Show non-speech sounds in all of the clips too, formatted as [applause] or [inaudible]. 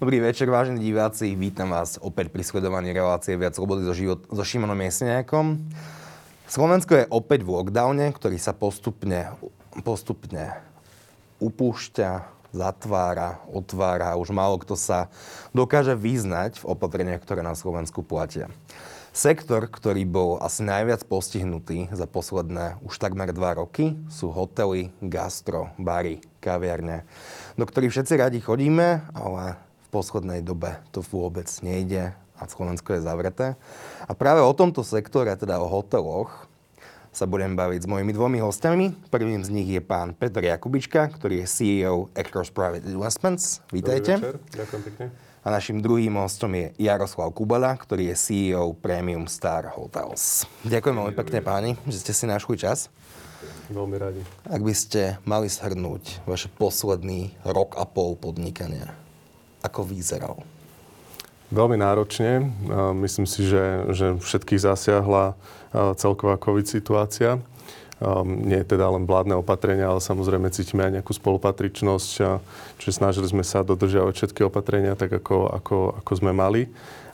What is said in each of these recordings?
Dobrý večer, vážení diváci. Vítam vás opäť pri sledovaní relácie Viac slobody so, život, so Šimonom Jeseniakom. Slovensko je opäť v lockdowne, ktorý sa postupne, postupne upúšťa, zatvára, otvára. Už málo kto sa dokáže vyznať v opatreniach, ktoré na Slovensku platia. Sektor, ktorý bol asi najviac postihnutý za posledné už takmer dva roky, sú hotely, gastro, bary, kaviarne, do ktorých všetci radi chodíme, ale poslednej dobe to vôbec nejde a Slovensko je zavreté. A práve o tomto sektore, teda o hoteloch, sa budem baviť s mojimi dvomi hostiami. Prvým z nich je pán Peter Jakubička, ktorý je CEO Actors Private Investments. Vítajte. Dobrý večer, ďakujem pekne. A našim druhým hostom je Jaroslav Kubala, ktorý je CEO Premium Star Hotels. Ďakujem veľmi pekne páni, že ste si našli čas. Veľmi radi. Ak by ste mali shrnúť vaše posledný rok a pol podnikania, ako vyzeral? Veľmi náročne. Myslím si, že, že všetkých zasiahla celková COVID situácia. Nie je teda len vládne opatrenia, ale samozrejme cítime aj nejakú spolupatričnosť. Čiže snažili sme sa dodržiavať všetky opatrenia tak, ako, ako, ako sme mali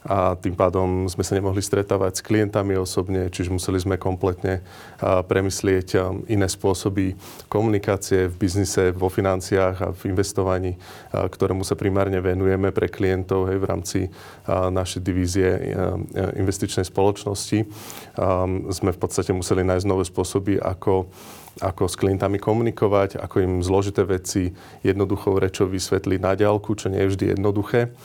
a tým pádom sme sa nemohli stretávať s klientami osobne, čiže museli sme kompletne premyslieť iné spôsoby komunikácie v biznise, vo financiách a v investovaní, ktorému sa primárne venujeme pre klientov hej, v rámci našej divízie investičnej spoločnosti. Sme v podstate museli nájsť nové spôsoby, ako ako s klientami komunikovať, ako im zložité veci jednoduchou rečou vysvetliť na diálku, čo nie je vždy jednoduché.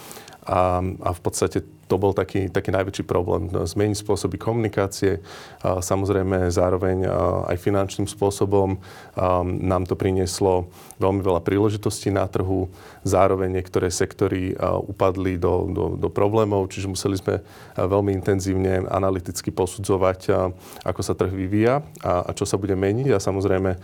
A, a v podstate to bol taký, taký najväčší problém. Zmeniť spôsoby komunikácie, samozrejme zároveň aj finančným spôsobom. Nám to prinieslo veľmi veľa príležitostí na trhu. Zároveň niektoré sektory upadli do, do, do problémov, čiže museli sme veľmi intenzívne analyticky posudzovať, ako sa trh vyvíja a, a čo sa bude meniť. A samozrejme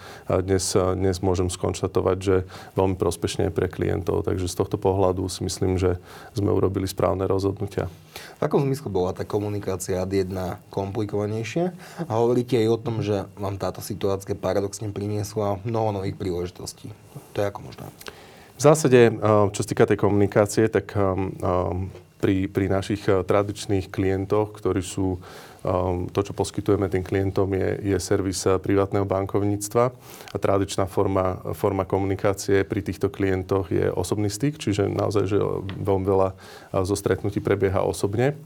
dnes, dnes môžem skonštatovať, že veľmi prospešne pre klientov. Takže z tohto pohľadu si myslím, že sme urobili správne rozhodnutia. V akom zmysle bola tá komunikácia ad jedna komplikovanejšia? A hovoríte aj o tom, že vám táto situácia paradoxne priniesla mnoho nových príležitostí. To je ako možné? V zásade, eh, čo sa týka tej komunikácie, tak eh, eh, pri, pri našich tradičných klientoch, ktorí sú Ehm, to, čo poskytujeme tým klientom, je, je servis eh, privátneho bankovníctva a tradičná forma, forma komunikácie pri týchto klientoch je osobný styk, čiže naozaj, že veľmi veľa eh, zo stretnutí prebieha osobne.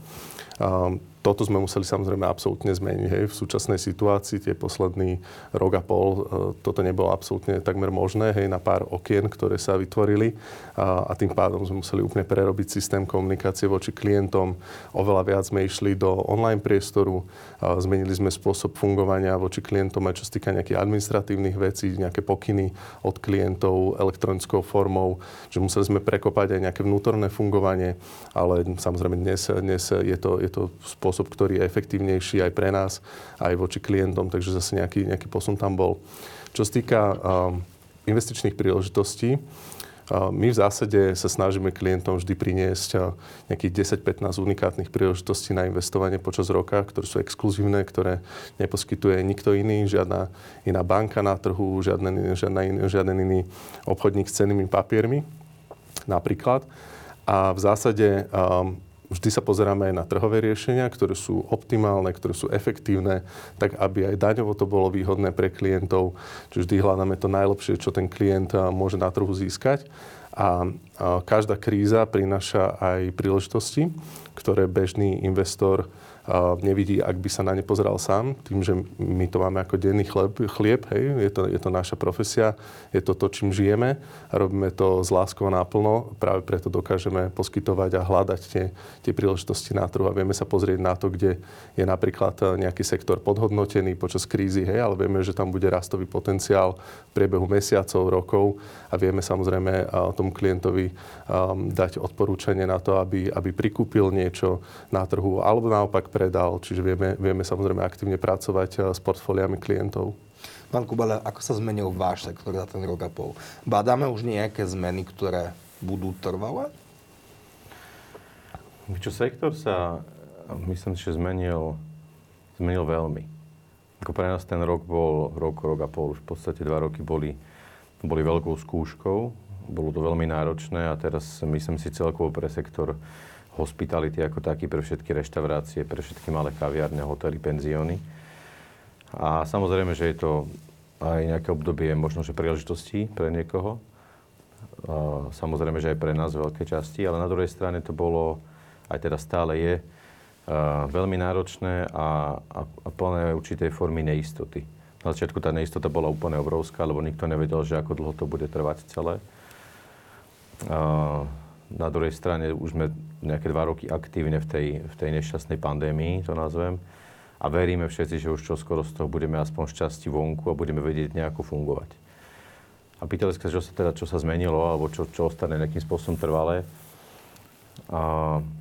Ehm, toto sme museli samozrejme absolútne zmeniť. Hej. V súčasnej situácii tie posledný rok a pol toto nebolo absolútne takmer možné, hej, na pár okien, ktoré sa vytvorili a, a tým pádom sme museli úplne prerobiť systém komunikácie voči klientom. Oveľa viac sme išli do online priestoru, a zmenili sme spôsob fungovania voči klientom aj čo sa týka nejakých administratívnych vecí, nejaké pokyny od klientov elektronickou formou, že museli sme prekopať aj nejaké vnútorné fungovanie, ale samozrejme dnes, dnes je to, je to spôsob ktorý je efektívnejší aj pre nás, aj voči klientom, takže zase nejaký, nejaký posun tam bol. Čo sa týka uh, investičných príležitostí, my v zásade sa snažíme klientom vždy priniesť nejakých 10-15 unikátnych príležitostí na investovanie počas roka, ktoré sú exkluzívne, ktoré neposkytuje nikto iný, žiadna iná banka na trhu, žiadny, žiadna iný, žiaden iný obchodník s cenými papiermi napríklad. A v zásade um, vždy sa pozeráme aj na trhové riešenia, ktoré sú optimálne, ktoré sú efektívne, tak aby aj daňovo to bolo výhodné pre klientov. Čiže vždy hľadáme to najlepšie, čo ten klient môže na trhu získať. A každá kríza prináša aj príležitosti, ktoré bežný investor nevidí, ak by sa na ne pozeral sám, tým, že my to máme ako denný chlieb, chlieb hej, je to, je to naša profesia, je to to, čím žijeme a robíme to s láskou náplno, práve preto dokážeme poskytovať a hľadať tie, tie príležitosti na trhu a vieme sa pozrieť na to, kde je napríklad nejaký sektor podhodnotený počas krízy, hej, ale vieme, že tam bude rastový potenciál v priebehu mesiacov, rokov a vieme samozrejme tomu klientovi dať odporúčanie na to, aby, aby prikúpil niečo na trhu alebo naopak predal, čiže vieme, vieme samozrejme aktívne pracovať eh, s portfóliami klientov. Pán Kubale, ako sa zmenil váš sektor za ten rok a pol? Badáme už nejaké zmeny, ktoré budú trvalé? Čo sektor sa, myslím že zmenil, zmenil veľmi. Ako pre nás ten rok bol rok, rok a pol. Už v podstate dva roky boli, boli veľkou skúškou. bolo to veľmi náročné a teraz myslím si celkovo pre sektor hospitality ako taký, pre všetky reštaurácie, pre všetky malé kaviárne, hotely, penzióny. A samozrejme, že je to aj nejaké obdobie možno, že príležitosti pre niekoho. Samozrejme, že aj pre nás veľké časti, ale na druhej strane to bolo, aj teda stále je, veľmi náročné a, a, a plné určitej formy neistoty. Na začiatku tá neistota bola úplne obrovská, lebo nikto nevedel, že ako dlho to bude trvať celé. Na druhej strane už sme nejaké dva roky aktívne v tej, v tej nešťastnej pandémii, to nazvem. A veríme všetci, že už čoskoro z toho budeme aspoň šťastí vonku a budeme vedieť nejako fungovať. A pýtali ste čo sa, teda, čo sa zmenilo, alebo čo, čo ostane nejakým spôsobom trvalé. A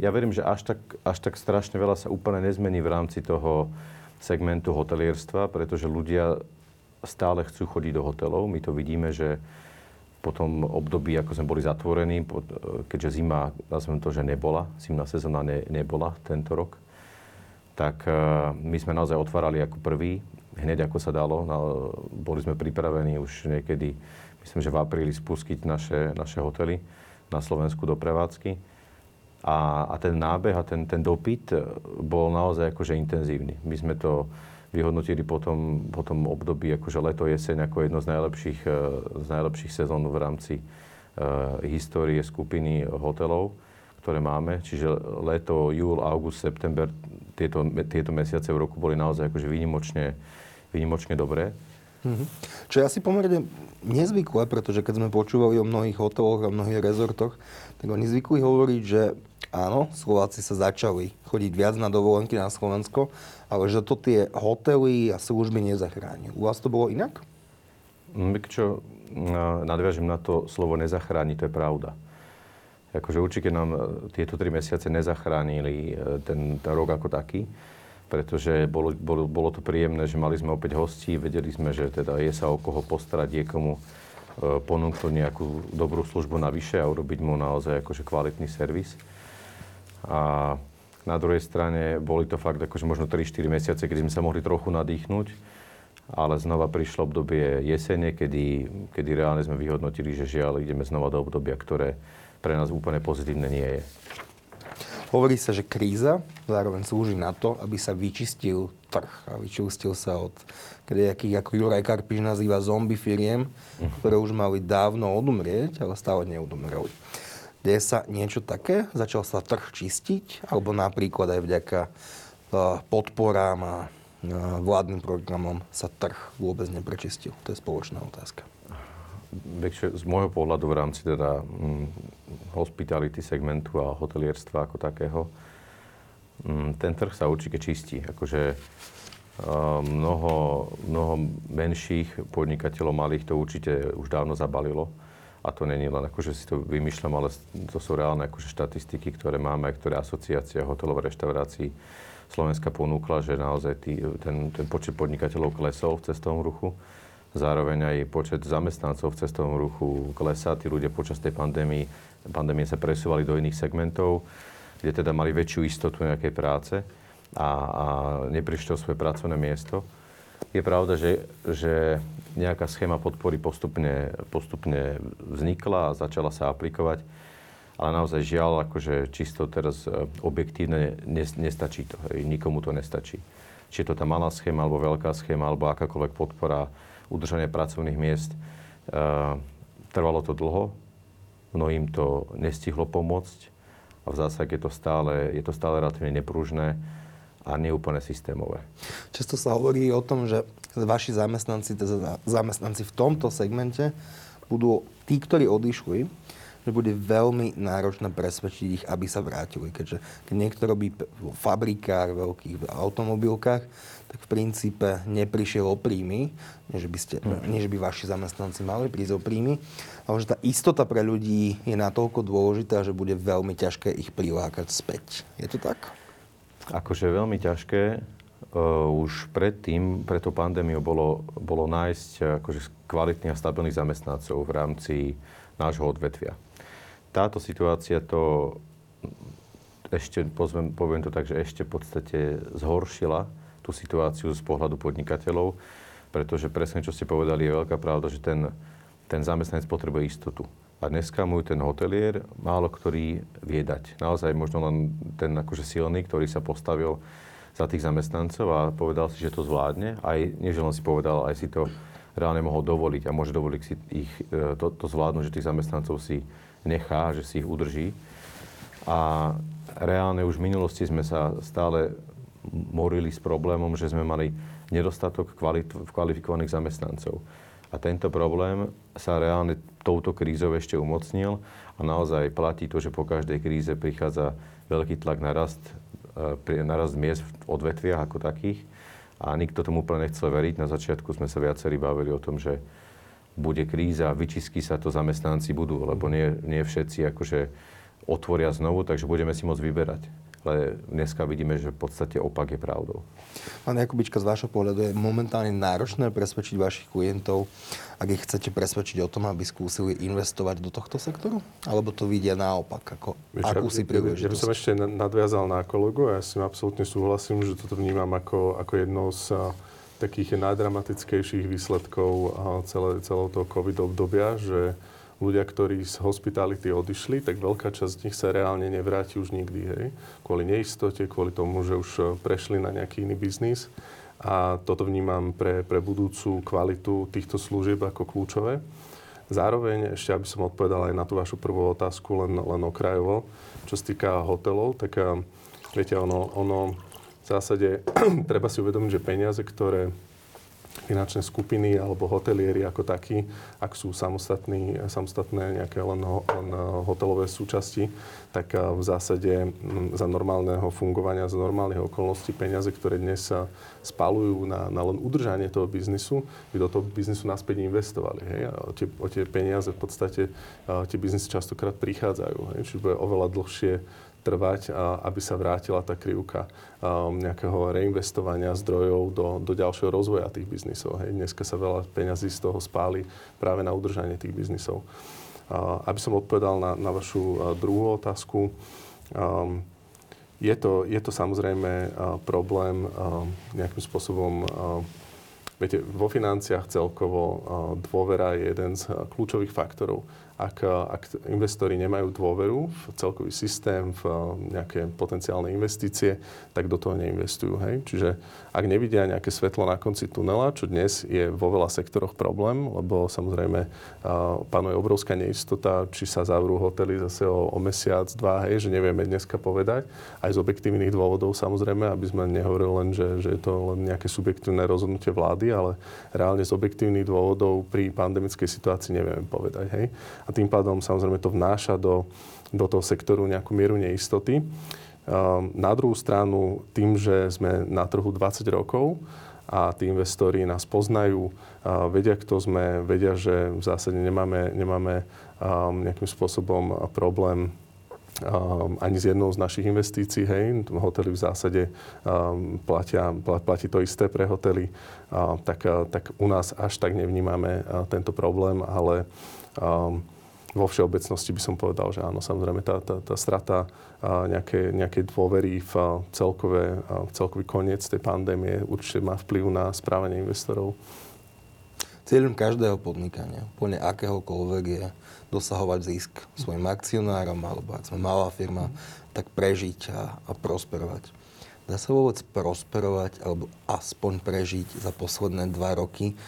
ja verím, že až tak, až tak strašne veľa sa úplne nezmení v rámci toho segmentu hotelierstva, pretože ľudia stále chcú chodiť do hotelov. My to vidíme, že po tom období, ako sme boli zatvorení, keďže zima, nazvem to, že nebola, zimná sezóna ne, nebola tento rok, tak e, my sme naozaj otvárali ako prvý, hneď ako sa dalo. Boli sme pripravení už niekedy, myslím, že v apríli spustiť naše, naše hotely na Slovensku do prevádzky. A, a ten nábeh a ten, ten dopyt e, bol naozaj akože intenzívny. My sme to vyhodnotili potom, po tom období akože leto, jeseň ako jedno z najlepších, e, z najlepších sezón v rámci uh, histórie skupiny hotelov, ktoré máme. Čiže leto, júl, august, september, tieto, tieto mesiace v roku boli naozaj akože výnimočne, výnimočne dobré. Mm-hmm. Čo je asi pomerne nezvyklé, pretože keď sme počúvali o mnohých hoteloch a mnohých rezortoch, tak oni zvykli hovoriť, že áno, Slováci sa začali chodiť viac na dovolenky na Slovensko, ale že to tie hotely a služby nezachráni. U vás to bolo inak? Mm, čo, nadviažem na to slovo nezachráni, to je pravda. Akože určite nám e, tieto tri mesiace nezachránili e, ten, ten rok ako taký, pretože bolo, bolo, bolo to príjemné, že mali sme opäť hostí, vedeli sme, že teda je sa o koho postarať, je komu e, ponúknuť nejakú dobrú službu navyše a urobiť mu naozaj akože kvalitný servis. A na druhej strane boli to fakt akože možno 3-4 mesiace, kedy sme sa mohli trochu nadýchnuť, ale znova prišlo obdobie jesene, kedy, kedy reálne sme vyhodnotili, že žiaľ ideme znova do obdobia, ktoré pre nás úplne pozitívne nie je. Hovorí sa, že kríza zároveň slúži na to, aby sa vyčistil trh a vyčistil sa od nejakých, ako Juraj Karpiš nazýva, zombie firiem, uh-huh. ktoré už mali dávno odumrieť, ale stále neodumreli. Deje sa niečo také? Začal sa trh čistiť? Alebo napríklad aj vďaka uh, podporám a uh, vládnym programom sa trh vôbec neprečistil? To je spoločná otázka. Z môjho pohľadu v rámci teda hm, hospitality segmentu a hotelierstva ako takého, hm, ten trh sa určite čistí. Akože uh, mnoho, mnoho menších podnikateľov malých to určite už dávno zabalilo a to není len ako, že si to vymýšľam, ale to sú reálne akože štatistiky, ktoré máme, ktoré asociácia hotelov a reštaurácií Slovenska ponúkla, že naozaj tý, ten, ten počet podnikateľov klesol v cestovnom ruchu. Zároveň aj počet zamestnancov v cestovnom ruchu klesá. Tí ľudia počas tej pandémie, pandémie sa presúvali do iných segmentov, kde teda mali väčšiu istotu nejakej práce a, a neprišli svoje pracovné miesto. Je pravda, že, že nejaká schéma podpory postupne, postupne vznikla a začala sa aplikovať, ale naozaj žiaľ, akože čisto teraz e, objektívne nestačí to. Hej, nikomu to nestačí. Či je to tá malá schéma, alebo veľká schéma, alebo akákoľvek podpora, udržanie pracovných miest. E, trvalo to dlho, mnohým to nestihlo pomôcť a v zásade je to stále, je to stále relatívne nepružné a neúplne systémové. Často sa hovorí o tom, že vaši zamestnanci, teda zamestnanci v tomto segmente budú tí, ktorí odišli, že bude veľmi náročné presvedčiť ich, aby sa vrátili. Keďže keď niekto robí v fabrikách, veľkých automobilkách, tak v princípe neprišiel o príjmy, nie že by, ste, nie, že by vaši zamestnanci mali prísť o príjmy, ale že tá istota pre ľudí je natoľko dôležitá, že bude veľmi ťažké ich prilákať späť. Je to tak? Akože veľmi ťažké. Uh, už predtým, pre tú pandémiu bolo, bolo nájsť uh, akože kvalitných a stabilných zamestnancov v rámci nášho odvetvia. Táto situácia to ešte, pozvem, poviem to tak, že ešte v podstate zhoršila tú situáciu z pohľadu podnikateľov, pretože presne, čo ste povedali, je veľká pravda, že ten, ten zamestnanec potrebuje istotu. A dneska mu ten hotelier málo ktorý vie dať. Naozaj možno len ten akože silný, ktorý sa postavil za tých zamestnancov a povedal si, že to zvládne. Aj, nie len si povedal, aj si to reálne mohol dovoliť a môže dovoliť si ich, e, to, to zvládnuť, že tých zamestnancov si nechá, že si ich udrží. A reálne už v minulosti sme sa stále morili s problémom, že sme mali nedostatok kvalit- kvalifikovaných zamestnancov. A tento problém sa reálne touto krízou ešte umocnil a naozaj platí to, že po každej kríze prichádza veľký tlak na rast, e, na rast miest v odvetviach ako takých. A nikto tomu úplne nechcel veriť. Na začiatku sme sa viacerí bavili o tom, že bude kríza, vyčistí sa to, zamestnanci budú, lebo nie, nie všetci akože otvoria znovu, takže budeme si môcť vyberať ale dneska vidíme, že v podstate opak je pravdou. Pán Jakubička, z vášho pohľadu je momentálne náročné presvedčiť vašich klientov, ak ich chcete presvedčiť o tom, aby skúsili investovať do tohto sektoru? Alebo to vidia naopak, ako Víš, akúsi príležitosť? Ja by som ešte nadviazal na kolegu a ja s tým absolútne súhlasím, že toto vnímam ako, ako jedno z takých najdramatickejších výsledkov celé, celého toho COVID obdobia, že ľudia, ktorí z hospitality odišli, tak veľká časť z nich sa reálne nevráti už nikdy, hej. Kvôli neistote, kvôli tomu, že už e, prešli na nejaký iný biznis. A toto vnímam pre, pre budúcu kvalitu týchto služieb ako kľúčové. Zároveň ešte, aby som odpovedal aj na tú vašu prvú otázku, len, len okrajovo, čo sa týka hotelov, tak e, viete, ono, ono v zásade [clears throat] treba si uvedomiť, že peniaze, ktoré finančné skupiny alebo hotelieri ako takí, ak sú samostatní, samostatné nejaké len, len hotelové súčasti, tak eh, v zásade hm, za normálneho fungovania, za normálnych okolností peniaze, ktoré dnes sa spalujú na, na len udržanie toho biznisu, by do toho biznisu naspäť investovali. Hej? A tie, o tie peniaze v podstate eh, tie biznisy častokrát prichádzajú. Hej? Čiže bude oveľa dlhšie trvať, aby sa vrátila tá krivka um, nejakého reinvestovania zdrojov do, do ďalšieho rozvoja tých biznisov. Hej. Dneska sa veľa peňazí z toho spáli práve na udržanie tých biznisov. Aby som odpovedal na, na vašu druhú otázku, um, je to, je to samozrejme problém nejakým spôsobom Viete, vo financiách celkovo dôvera je jeden z kľúčových faktorov ak, ak investori nemajú dôveru v celkový systém, v nejaké potenciálne investície, tak do toho neinvestujú. Hej? Čiže ak nevidia nejaké svetlo na konci tunela, čo dnes je vo veľa sektoroch problém, lebo samozrejme panuje obrovská neistota, či sa zavrú hotely zase o, o mesiac, dva, hej, že nevieme dneska povedať. Aj z objektívnych dôvodov samozrejme, aby sme nehovorili len, že, že je to len nejaké subjektívne rozhodnutie vlády, ale reálne z objektívnych dôvodov pri pandemickej situácii nevieme povedať. Hej? Tým pádom samozrejme to vnáša do, do toho sektoru nejakú mieru neistoty. Na druhú stranu, tým, že sme na trhu 20 rokov a tí investori nás poznajú, vedia, kto sme, vedia, že v zásade nemáme, nemáme nejakým spôsobom problém Um, ani z jednou z našich investícií. Hej. Hotely v zásade platia, platí to isté pre hotely, tak, tak u nás až tak nevnímame tento problém, ale um, vo všeobecnosti by som povedal, že áno, samozrejme tá, tá, tá strata nejakej, nejakej dôvery v, celkové, v celkový koniec tej pandémie určite má vplyv na správanie investorov. Cieľom každého podnikania, úplne akéhokoľvek je dosahovať zisk svojim akcionárom, alebo ak sme malá firma, tak prežiť a, a prosperovať. Dá sa vôbec prosperovať, alebo aspoň prežiť za posledné dva roky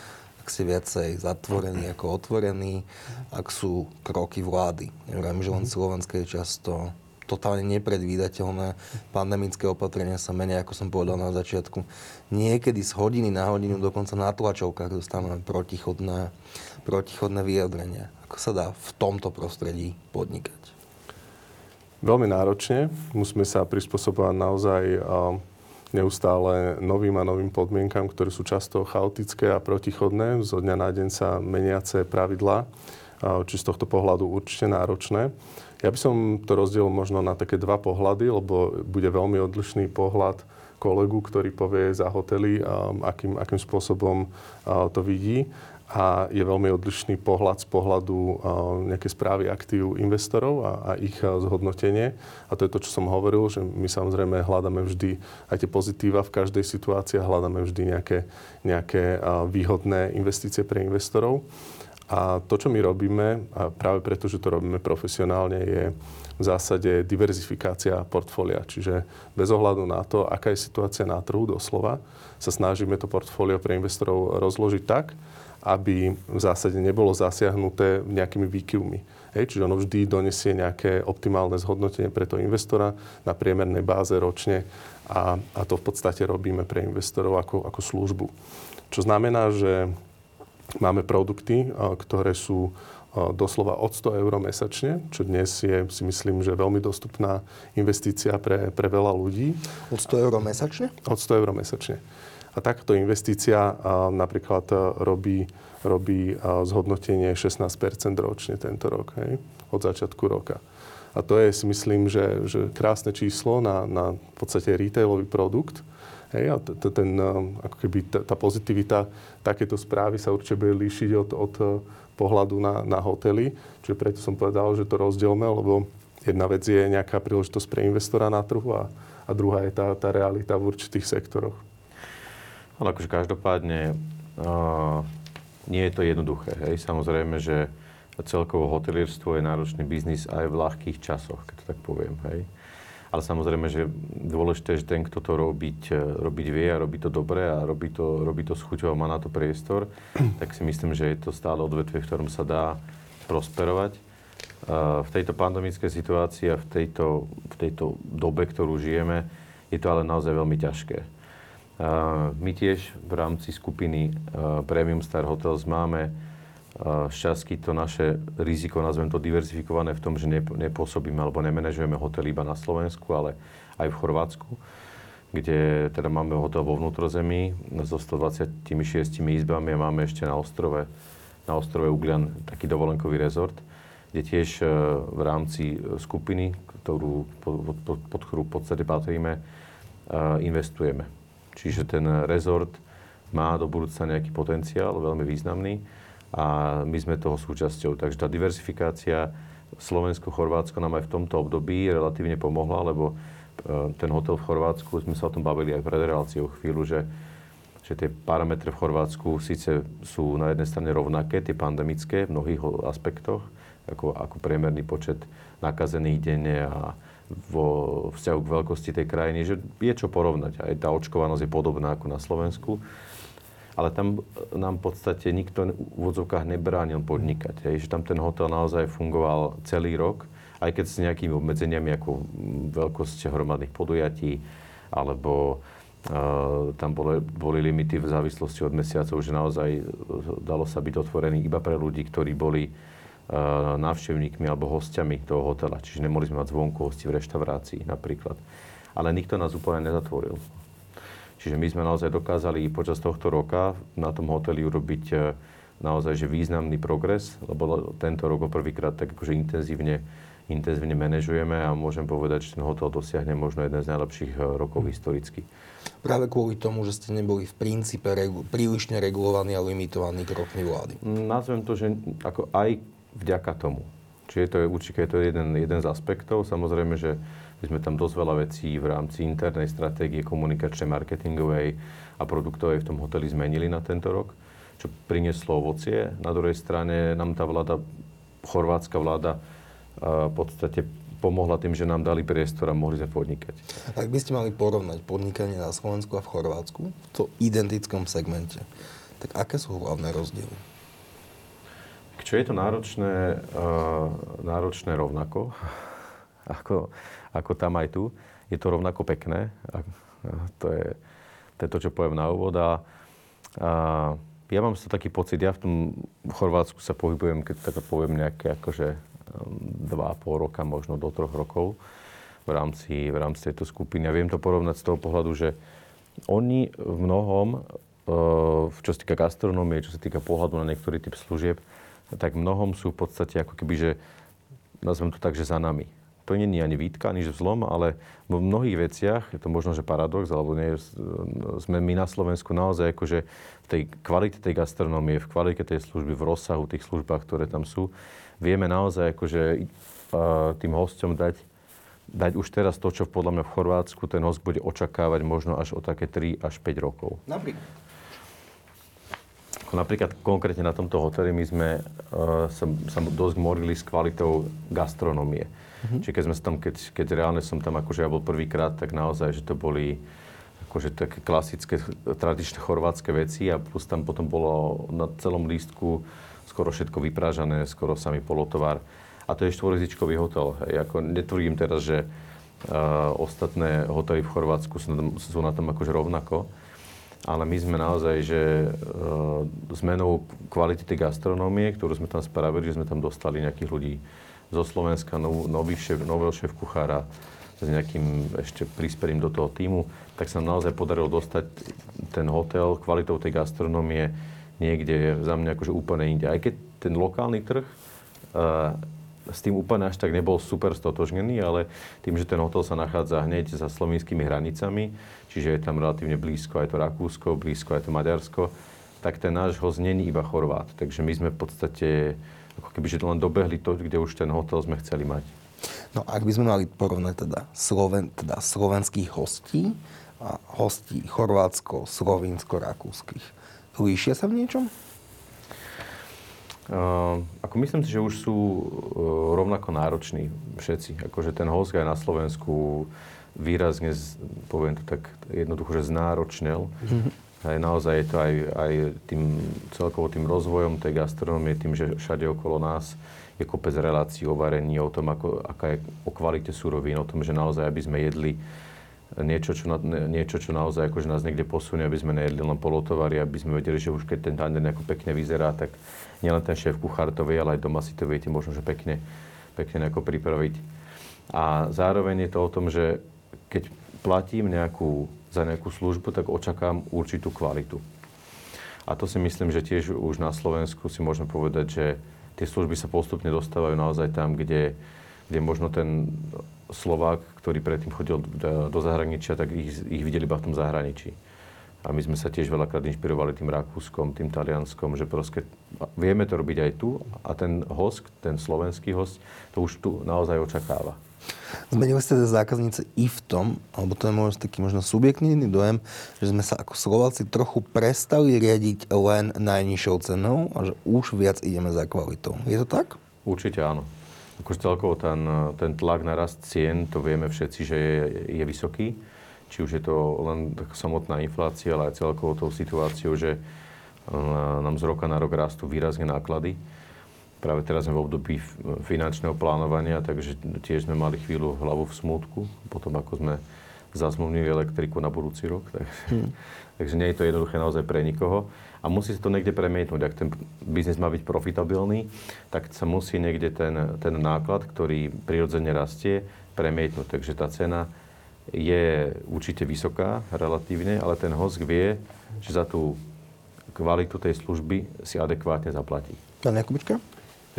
ak ste viacej zatvorení ako otvorení, ak sú kroky vlády. Neviem, že len Slovenské je často totálne nepredvídateľné. Pandemické opatrenia sa menia, ako som povedal na začiatku. Niekedy z hodiny na hodinu, dokonca na tlačovkách dostávame protichodné, protichodné vyjadrenia. Ako sa dá v tomto prostredí podnikať? Veľmi náročne. Musíme sa prispôsobovať naozaj neustále novým a novým podmienkam, ktoré sú často chaotické a protichodné. Zo dňa na deň sa meniace pravidlá, či z tohto pohľadu určite náročné. Ja by som to rozdielil možno na také dva pohľady, lebo bude veľmi odlišný pohľad kolegu, ktorý povie za hotely, akým, akým spôsobom to vidí a je veľmi odlišný pohľad z pohľadu nejaké správy aktív investorov a, a ich zhodnotenie. A to je to, čo som hovoril, že my samozrejme hľadáme vždy aj tie pozitíva v každej situácii a hľadáme vždy nejaké, nejaké výhodné investície pre investorov. A to, čo my robíme, a práve preto, že to robíme profesionálne, je v zásade diverzifikácia portfólia. Čiže bez ohľadu na to, aká je situácia na trhu doslova, sa snažíme to portfólio pre investorov rozložiť tak, aby v zásade nebolo zasiahnuté nejakými výkyvmi. Hej, čiže ono vždy donesie nejaké optimálne zhodnotenie pre toho investora na priemernej báze ročne a, a to v podstate robíme pre investorov ako, ako službu. Čo znamená, že máme produkty, ktoré sú doslova od 100 eur mesačne, čo dnes je, si myslím, že veľmi dostupná investícia pre, pre veľa ľudí. Od 100 eur mesačne? Od 100 eur mesačne. A takáto investícia napríklad robí, robí zhodnotenie 16% ročne tento rok, hej, od začiatku roka. A to je, si myslím, že, že krásne číslo na, na v podstate retailový produkt. Hej, a ten, ako keby tá pozitivita takéto správy sa určite bude líšiť od, od pohľadu na, na hotely. Čiže preto som povedal, že to rozdielme, lebo jedna vec je nejaká príležitosť pre investora na trhu a, a druhá je tá, tá realita v určitých sektoroch. Ale akože každopádne uh, nie je to jednoduché. Hej. Samozrejme, že celkovo hotelierstvo je náročný biznis aj v ľahkých časoch, keď to tak poviem. Hej. Ale samozrejme, že dôležité, že ten, kto to robiť, robiť vie a robí to dobre a robí to, robí to s chuťou a má na to priestor, [clears throat] tak si myslím, že je to stále odvetvie, v ktorom sa dá prosperovať. Uh, v tejto pandemickej situácii a v tejto, v tejto dobe, ktorú žijeme, je to ale naozaj veľmi ťažké. My tiež v rámci skupiny Premium Star Hotels máme šťastky to naše riziko, nazvem to diverzifikované v tom, že nepôsobíme alebo nemenežujeme hotel iba na Slovensku, ale aj v Chorvátsku, kde teda máme hotel vo vnútrozemí so 126 izbami a máme ešte na ostrove, na ostrove Uglian taký dovolenkový rezort, kde tiež e, v rámci skupiny, ktorú, pod, pod, pod ktorú v podstate patríme, investujeme Čiže ten rezort má do budúcna nejaký potenciál, veľmi významný a my sme toho súčasťou. Takže tá diversifikácia Slovensko, Chorvátsko nám aj v tomto období relatívne pomohla, lebo e, ten hotel v Chorvátsku, sme sa o tom bavili aj pred reláciou chvíľu, že, že tie parametre v Chorvátsku síce sú na jednej strane rovnaké, tie pandemické v mnohých aspektoch, ako, ako priemerný počet nakazených denne a vo vzťahu k veľkosti tej krajiny, že je čo porovnať. Aj tá očkovanosť je podobná ako na Slovensku. Ale tam nám v podstate nikto v úvodzovkách nebránil podnikať. Hej. Že tam ten hotel naozaj fungoval celý rok, aj keď s nejakými obmedzeniami ako veľkosť hromadných podujatí, alebo uh, tam boli, boli limity v závislosti od mesiacov, že naozaj dalo sa byť otvorený iba pre ľudí, ktorí boli návštevníkmi alebo hostiami toho hotela. Čiže nemohli sme mať zvonku hosti v reštaurácii napríklad. Ale nikto nás úplne nezatvoril. Čiže my sme naozaj dokázali počas tohto roka na tom hoteli urobiť eh, naozaj že významný progres, lebo tento rok prvýkrát tak akože intenzívne, intenzívne manažujeme a môžem povedať, že ten hotel dosiahne možno jeden z najlepších eh, rokov historicky. Práve kvôli tomu, že ste neboli v princípe regu- prílišne regulovaní a limitovaní krokmi vlády. Nazvem to, že ako aj vďaka tomu. Čiže to je určite to je jeden, jeden z aspektov. Samozrejme, že my sme tam dosť veľa vecí v rámci internej stratégie komunikačnej, marketingovej a produktovej v tom hoteli zmenili na tento rok, čo prinieslo ovocie. Na druhej strane nám tá vláda, chorvátska vláda, v podstate pomohla tým, že nám dali priestor a mohli sme podnikať. Ak by ste mali porovnať podnikanie na Slovensku a v Chorvátsku v to identickom segmente, tak aké sú hlavné rozdiely? Čo je to náročné, uh, náročné rovnako, [laughs] ako, ako tam aj tu. Je to rovnako pekné. A, uh, to, je, to je to, čo poviem na úvod. A, a ja mám sa taký pocit, ja v tom v Chorvátsku sa pohybujem, keď tak poviem nejaké akože um, dva a pol roka, možno do troch rokov v rámci, v rámci tejto skupiny. A viem to porovnať z toho pohľadu, že oni v mnohom, uh, čo sa týka gastronómie, čo sa týka pohľadu na niektorý typ služieb, tak mnohom sú v podstate ako keby, že nazvem to tak, že za nami. To nie je ani výtka, ani zlom, ale v mnohých veciach, je to možno, že paradox, alebo nie, sme my na Slovensku naozaj akože v tej kvalite tej gastronómie, v kvalite tej služby, v rozsahu tých službách, ktoré tam sú, vieme naozaj akože tým hosťom dať, dať už teraz to, čo podľa mňa v Chorvátsku ten host bude očakávať možno až o také 3 až 5 rokov. Napríklad? Napríklad konkrétne na tomto hoteli my sme uh, sa, sa dosť morili s kvalitou gastronomie. Mm-hmm. Čiže keď, sme tam, keď, keď reálne som tam akože ja bol prvýkrát, tak naozaj, že to boli akože také klasické, tradičné chorvátske veci a plus tam potom bolo na celom lístku skoro všetko vyprážané, skoro samý polotovar. A to je štvorezdičkový hotel. Hej. Ako netvrdím teraz, že uh, ostatné hotely v Chorvátsku sú na tom, sú na tom akože rovnako ale my sme naozaj, že uh, zmenou kvality tej gastronómie, ktorú sme tam spravili, že sme tam dostali nejakých ľudí zo Slovenska, nov, nový šéf, nového šéf kuchára, s nejakým ešte prísperím do toho týmu, tak sa nám naozaj podarilo dostať ten hotel kvalitou tej gastronómie niekde za mňa akože úplne inde. Aj keď ten lokálny trh uh, s tým úplne až tak nebol super stotožnený, ale tým, že ten hotel sa nachádza hneď za slovenskými hranicami, čiže je tam relatívne blízko aj to Rakúsko, blízko aj to Maďarsko, tak ten náš host není iba Chorvát. Takže my sme v podstate ako keby že len dobehli to, kde už ten hotel sme chceli mať. No ak by sme mali porovnať teda, Sloven, teda slovenských hostí a hostí Chorvátsko, Slovinsko, Rakúskych, líšia sa v niečom? Uh, ako myslím si, že už sú uh, rovnako nároční všetci. Akože ten host aj na Slovensku výrazne, poviem to tak jednoducho, že znáročnel. Mm-hmm. Aj naozaj je to aj, aj tým celkovo tým rozvojom tej gastronómie, tým, že všade okolo nás je kopec relácií o varení, o tom, ako, aká je o kvalite surovín, o tom, že naozaj, aby sme jedli niečo, čo, na, niečo, čo naozaj akože nás niekde posunie, aby sme nejedli len polotovary, aby sme vedeli, že už keď ten tandem nejako pekne vyzerá, tak nielen ten šéf kuchár to vie, ale aj doma si to viete možno, že pekne, pekne nejako pripraviť. A zároveň je to o tom, že keď platím nejakú, za nejakú službu, tak očakám určitú kvalitu. A to si myslím, že tiež už na Slovensku si môžeme povedať, že tie služby sa postupne dostávajú naozaj tam, kde, kde možno ten Slovák, ktorý predtým chodil do zahraničia, tak ich, ich videli iba v tom zahraničí. A my sme sa tiež veľakrát inšpirovali tým Rakúskom, tým Talianskom, že proste vieme to robiť aj tu a ten host, ten slovenský host, to už tu naozaj očakáva. Zmenili ste teda zákazníci i v tom, alebo to je možno taký možno subjektívny dojem, že sme sa ako Slováci trochu prestali riadiť len najnižšou cenou a že už viac ideme za kvalitou. Je to tak? Určite áno. Akože celkovo ten, ten tlak na rast cien, to vieme všetci, že je, je vysoký. Či už je to len samotná inflácia, ale aj celkovo tou situáciou, že nám z roka na rok rastú výrazne náklady Práve teraz sme v období finančného plánovania, takže tiež sme mali chvíľu hlavu v smútku, potom ako sme zazmluvnili elektriku na budúci rok. Takže, hmm. [laughs] takže nie je to jednoduché naozaj pre nikoho. A musí sa to niekde premietnúť. Ak ten biznis má byť profitabilný, tak sa musí niekde ten, ten náklad, ktorý prirodzene rastie, premietnúť. Takže tá cena je určite vysoká relatívne, ale ten host vie, že za tú kvalitu tej služby si adekvátne zaplatí. Pán Jakubička?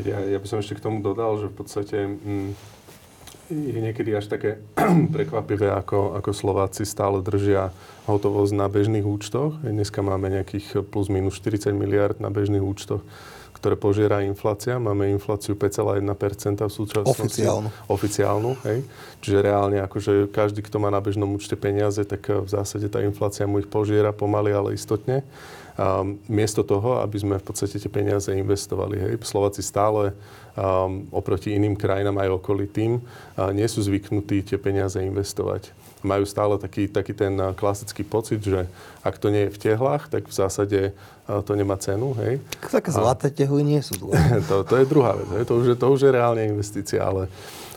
Ja, ja by som ešte k tomu dodal, že v podstate mm, je niekedy až také [clears throat] prekvapivé, ako, ako Slováci stále držia hotovosť na bežných účtoch. Dneska máme nejakých plus minus 40 miliard na bežných účtoch ktoré požiera inflácia. Máme infláciu 5,1% v súčasnosti. Oficiálnu. Oficiálnu, hej. Čiže reálne, akože každý, kto má na bežnom účte peniaze, tak v zásade tá inflácia mu ich požiera pomaly, ale istotne. A miesto toho, aby sme v podstate tie peniaze investovali. Hej. Slováci stále um, oproti iným krajinám aj okolitým uh, nie sú zvyknutí tie peniaze investovať. Majú stále taký, taký ten uh, klasický pocit, že ak to nie je v tehlách, tak v zásade uh, to nemá cenu. Hej. Také zlaté tehly nie sú zlaté. [laughs] to, to je druhá vec. Hej. To, už je, to už je reálne investícia, ale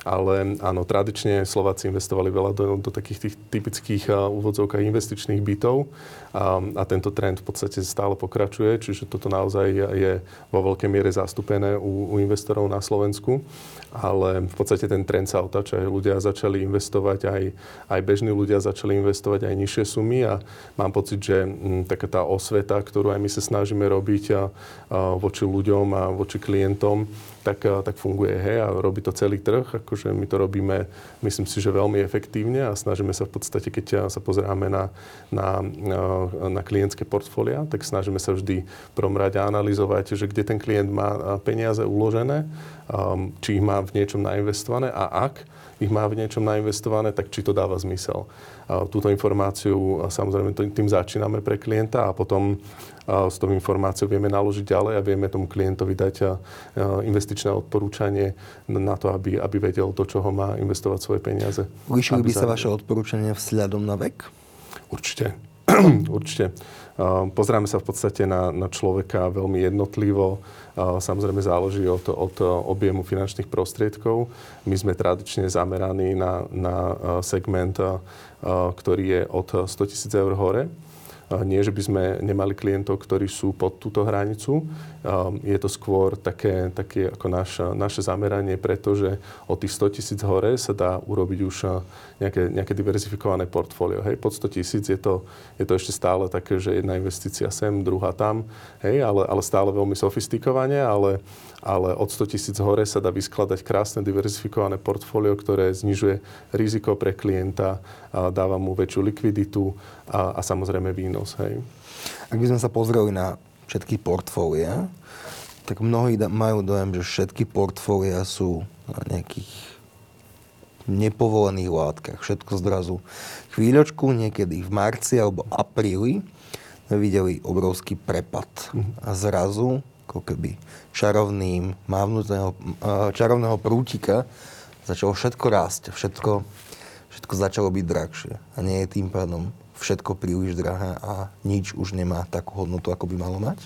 ale áno, tradične Slováci investovali veľa do, do takých tých typických úvodzovkách investičných bytov. A, a tento trend v podstate stále pokračuje, čiže toto naozaj je, vo veľkej miere zastúpené u, u investorov na Slovensku, ale v podstate ten trend sa otáča, ľudia začali investovať, aj, aj bežní ľudia začali investovať aj nižšie sumy a mám pocit, že m, taká tá osveta, ktorú aj my sa snažíme robiť a, a voči ľuďom a voči klientom, tak, tak funguje, hej, a robí to celý trh, akože my to robíme, myslím si, že veľmi efektívne a snažíme sa v podstate, keď sa pozeráme na, na, na klientské portfólia, tak snažíme sa vždy v prvom rade analyzovať, že kde ten klient má peniaze uložené, um, či ich má v niečom nainvestované a ak ich má v niečom nainvestované, tak či to dáva zmysel. Túto informáciu samozrejme tým začíname pre klienta a potom s tou informáciou vieme naložiť ďalej a vieme tomu klientovi dať investičné odporúčanie na to, aby, aby vedel do čoho má investovať svoje peniaze. Líšili by sa vaše odporúčania vzhľadom na vek? Určite. [clears throat] Určite. Pozráme sa v podstate na, na človeka veľmi jednotlivo. Samozrejme záleží od, od objemu finančných prostriedkov. My sme tradične zameraní na, na segment, ktorý je od 100 tisíc eur hore. Nie, že by sme nemali klientov, ktorí sú pod túto hranicu. Je to skôr také, také ako naš, naše zameranie, pretože od tých 100 tisíc hore sa dá urobiť už nejaké, nejaké diverzifikované portfólio. Hej, pod 100 tisíc je to, je to ešte stále také, že jedna investícia sem, druhá tam, hej, ale, ale stále veľmi sofistikovane, ale, ale od 100 tisíc hore sa dá vyskladať krásne diverzifikované portfólio, ktoré znižuje riziko pre klienta, a dáva mu väčšiu likviditu a, a samozrejme výnos. Hej. Ak by sme sa pozreli na všetky portfólia, tak mnohí majú dojem, že všetky portfólia sú na nejakých nepovolených látkach. Všetko zrazu. Chvíľočku, niekedy v marci alebo apríli, videli obrovský prepad. A zrazu ako keby čarovným, mávnutého, čarovného prútika začalo všetko rásť, všetko, všetko začalo byť drahšie. A nie je tým pádom všetko príliš drahé a nič už nemá takú hodnotu, ako by malo mať?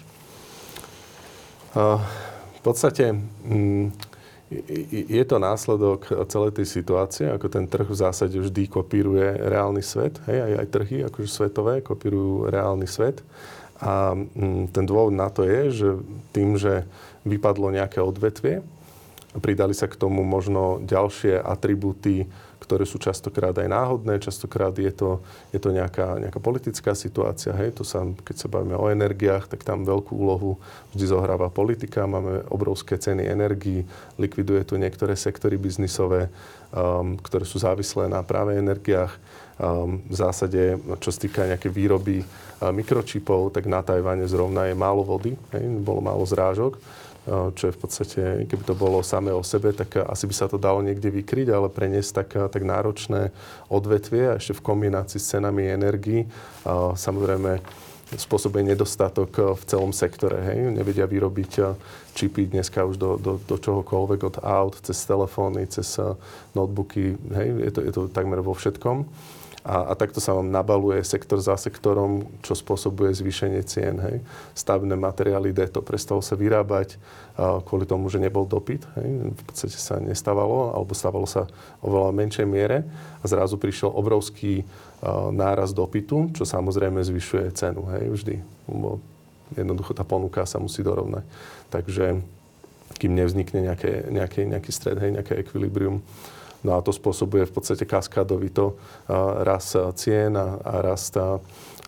V podstate mm, je to následok celej tej situácie, ako ten trh v zásade vždy kopíruje reálny svet, hej, aj, aj trhy, akože svetové, kopírujú reálny svet. A mm, ten dôvod na to je, že tým, že vypadlo nejaké odvetvie, pridali sa k tomu možno ďalšie atribúty, ktoré sú častokrát aj náhodné, častokrát je to, je to nejaká, nejaká politická situácia. Hej? To sa, keď sa bavíme o energiách, tak tam veľkú úlohu vždy zohráva politika. Máme obrovské ceny energií, likviduje to niektoré sektory biznisové, um, ktoré sú závislé na práve energiách. Um, v zásade, čo sa týka nejaké výroby mikročipov, tak na Tajvane zrovna je málo vody, hej, bolo málo zrážok, čo je v podstate, keby to bolo samé o sebe, tak asi by sa to dalo niekde vykryť, ale preniesť tak, tak náročné odvetvie a ešte v kombinácii s cenami energii, samozrejme spôsobuje nedostatok v celom sektore. Hej. Nevedia vyrobiť čipy dneska už do, do, do čohokoľvek, od aut, cez telefóny, cez notebooky. Hej. Je, to, je to takmer vo všetkom. A, a takto sa vám nabaluje sektor za sektorom, čo spôsobuje zvýšenie cien. Hej. Stavné materiály to prestalo sa vyrábať a, kvôli tomu, že nebol dopyt. Hej. V podstate sa nestávalo, alebo stávalo sa o veľa menšej miere. A zrazu prišiel obrovský a, náraz dopytu, čo samozrejme zvyšuje cenu. Hej, vždy. Bo jednoducho tá ponuka sa musí dorovnať. Takže kým nevznikne nejaké, nejaký, nejaký stred, hej, nejaké ekvilibrium, No a to spôsobuje v podstate kaskádovito raz cien a rast,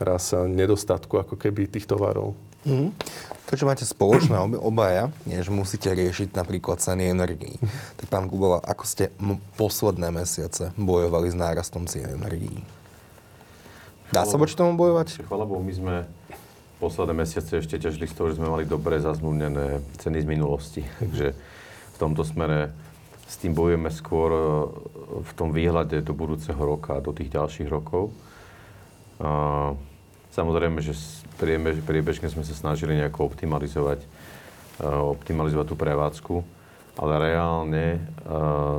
raz nedostatku ako keby tých tovarov. Mm. To, čo máte spoločné obaja, je, že musíte riešiť napríklad ceny energií. Tak pán Kubola, ako ste m- posledné mesiace bojovali s nárastom cien energií? Dá sa voči tomu bojovať? Chvala Bohu, my sme posledné mesiace ešte ťažili z toho, že sme mali dobre zazmluvnené ceny z minulosti. Takže v tomto smere s tým bojujeme skôr e, v tom výhľade do budúceho roka a do tých ďalších rokov. Samozrejme, že priebežne sme sa snažili nejako optimalizovať, e, optimalizovať tú prevádzku, ale reálne e,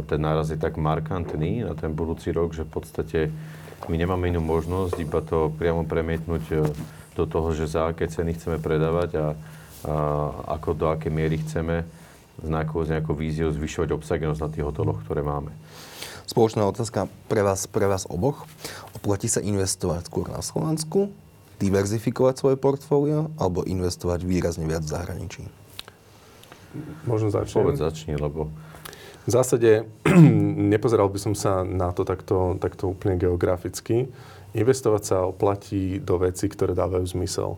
ten náraz je tak markantný na ten budúci rok, že v podstate my nemáme inú možnosť iba to priamo premietnúť do toho, že za aké ceny chceme predávať a, a ako do aké miery chceme s nejakou, s nejakou víziou zvyšovať obsahenosť na tých hoteloch, ktoré máme. Spoločná otázka pre vás, pre vás oboch. Oplatí sa investovať skôr na Slovensku, diverzifikovať svoje portfólio alebo investovať výrazne viac v zahraničí? Možno začnem. Povedz začni, lebo... V zásade [clears throat] nepozeral by som sa na to takto, takto úplne geograficky. Investovať sa oplatí do veci, ktoré dávajú zmysel.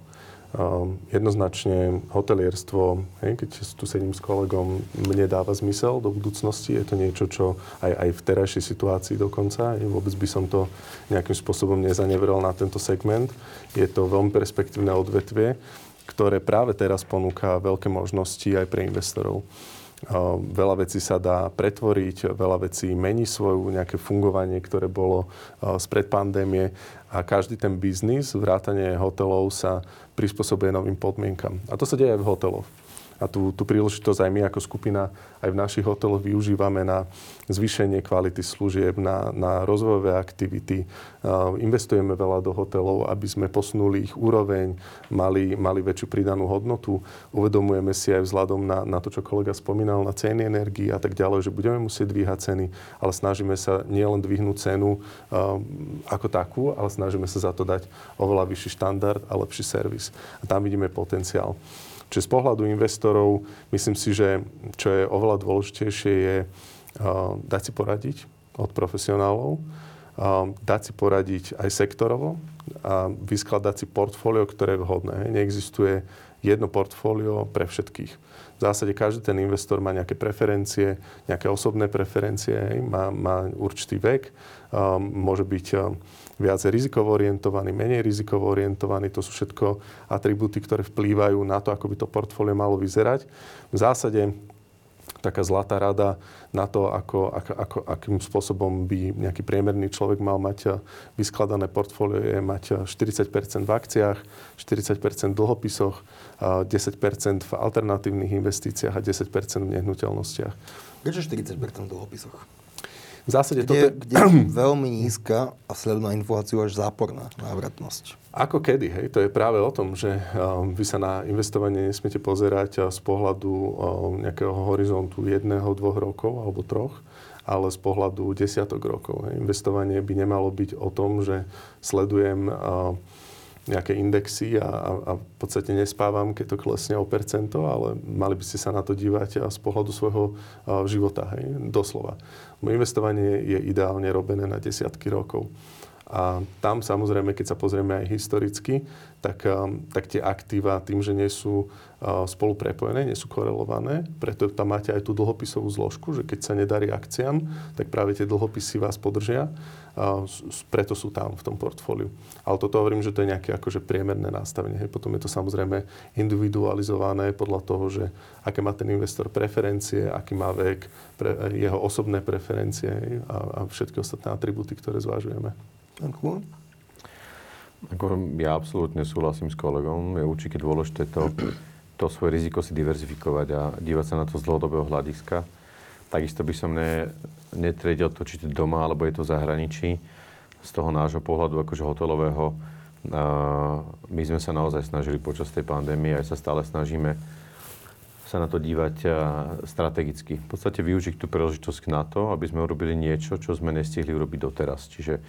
Um, jednoznačne hotelierstvo, hej, keď tu sedím s kolegom, mne dáva zmysel do budúcnosti. Je to niečo, čo aj, aj v terajšej situácii dokonca, hej, vôbec by som to nejakým spôsobom nezanevrel na tento segment. Je to veľmi perspektívne odvetvie, ktoré práve teraz ponúka veľké možnosti aj pre investorov. Veľa vecí sa dá pretvoriť, veľa vecí mení svoju nejaké fungovanie, ktoré bolo spred pandémie a každý ten biznis, vrátanie hotelov sa prispôsobuje novým podmienkam. A to sa deje aj v hoteloch. A tú, tú príležitosť aj my ako skupina aj v našich hoteloch využívame na zvýšenie kvality služieb, na, na rozvojové aktivity. Uh, investujeme veľa do hotelov, aby sme posunuli ich úroveň, mali, mali väčšiu pridanú hodnotu. Uvedomujeme si aj vzhľadom na, na to, čo kolega spomínal, na ceny energii a tak ďalej, že budeme musieť dvíhať ceny, ale snažíme sa nielen dvihnúť cenu uh, ako takú, ale snažíme sa za to dať oveľa vyšší štandard a lepší servis. A tam vidíme potenciál. Čiže z pohľadu investorov myslím si, že čo je oveľa dôležitejšie je uh, dať si poradiť od profesionálov, uh, dať si poradiť aj sektorovo a vyskladať si portfólio, ktoré je vhodné. Neexistuje jedno portfólio pre všetkých. V zásade každý ten investor má nejaké preferencie, nejaké osobné preferencie, má, má určitý vek, um, môže byť um, viac rizikovo orientovaný, menej rizikovo orientovaný. To sú všetko atribúty, ktoré vplývajú na to, ako by to portfólio malo vyzerať. V zásade taká zlatá rada na to, ako, ako, ako, akým spôsobom by nejaký priemerný človek mal mať eh, vyskladané portfólio, je mať 40 eh, v akciách, 40 v dlhopisoch, 10 eh, v alternatívnych investíciách a 10% v nehnuteľnostiach. Prečo 40 v dlhopisoch? V zásade kde, toto... kde je [clears throat] veľmi nízka a sledu na infláciu až záporná návratnosť. Ako kedy, hej? To je práve o tom, že um, vy sa na investovanie nesmiete pozerať uh, z pohľadu um, nejakého horizontu jedného, dvoch rokov alebo troch, ale z pohľadu desiatok rokov. Hej? Investovanie by nemalo byť o tom, že sledujem uh, nejaké indexy a, a, a v podstate nespávam, keď to klesne o percento, ale mali by ste sa na to dívať z pohľadu svojho života, hej, doslova. Investovanie je ideálne robené na desiatky rokov. A tam samozrejme, keď sa pozrieme aj historicky, tak, um, tak tie aktíva tým, že nie sú uh, spolu prepojené, nie sú korelované, preto tam máte aj tú dlhopisovú zložku, že keď sa nedarí akciám, tak práve tie dlhopisy vás podržia, preto sú tam v tom portfóliu. Ale toto hovorím, že to je nejaké akože priemerné nastavenie. Potom je to samozrejme individualizované podľa toho, že aké má ten investor preferencie, aký má vek, pre, jeho osobné preferencie a, a všetky ostatné atribúty, ktoré zvážujeme. Ako? Ako ja absolútne súhlasím s kolegom. Je určite dôležité to, to svoje riziko si diverzifikovať a dívať sa na to z dlhodobého hľadiska. Takisto by som ne, netredil to, či to doma, alebo je to v zahraničí. Z toho nášho pohľadu, akože hotelového, my sme sa naozaj snažili počas tej pandémie, aj sa stále snažíme sa na to dívať strategicky. V podstate využiť tú príležitosť na to, aby sme urobili niečo, čo sme nestihli urobiť doteraz. Čiže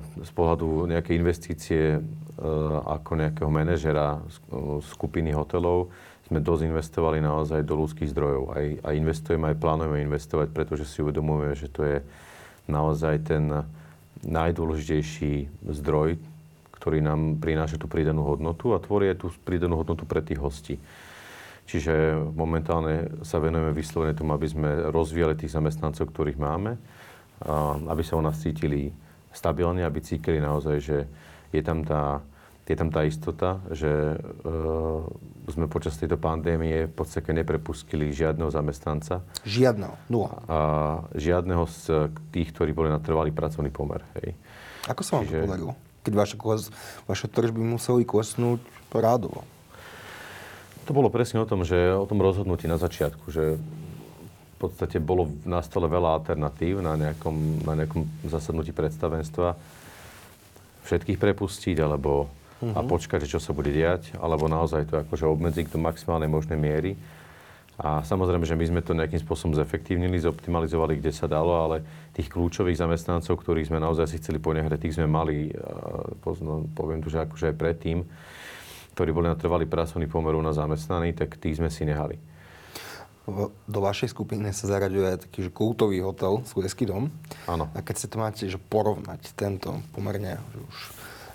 z pohľadu nejakej investície ako nejakého manažera skupiny hotelov sme dosť investovali naozaj do ľudských zdrojov. Aj, aj investujeme, aj plánujeme investovať, pretože si uvedomujeme, že to je naozaj ten najdôležitejší zdroj, ktorý nám prináša tú pridanú hodnotu a tvorí aj tú pridanú hodnotu pre tých hostí. Čiže momentálne sa venujeme vyslovene tomu, aby sme rozvíjali tých zamestnancov, ktorých máme, aby sa u nás cítili stabilne, aby cítili naozaj, že je tam tá, je tam tá istota, že uh, sme počas tejto pandémie v podstate neprepustili žiadneho zamestnanca. Žiadneho, nula. A žiadneho z tých, ktorí boli na trvalý pracovný pomer. Hej. Ako sa vám Čiže... to podarilo? Keď vaše, vaše tržby museli klesnúť rádovo. To bolo presne o tom, že o tom rozhodnutí na začiatku, že podstate bolo na stole veľa alternatív na nejakom, na nejakom zasadnutí predstavenstva. Všetkých prepustiť, alebo uh-huh. a mhm. počkať, čo sa bude diať, alebo naozaj to akože obmedziť do maximálnej možnej miery. A samozrejme, že my sme to nejakým spôsobom zefektívnili, zoptimalizovali, kde sa dalo, ale tých kľúčových zamestnancov, ktorých sme naozaj si chceli ponehať, tých sme mali, no, poviem tu, že akože aj predtým, ktorí boli na trvalý pracovný pomer na zamestnaní, tak tých sme si nehali do vašej skupiny sa zaraďuje aj taký že kultový hotel, Sudeský dom. Áno. A keď sa to máte že porovnať tento pomerne už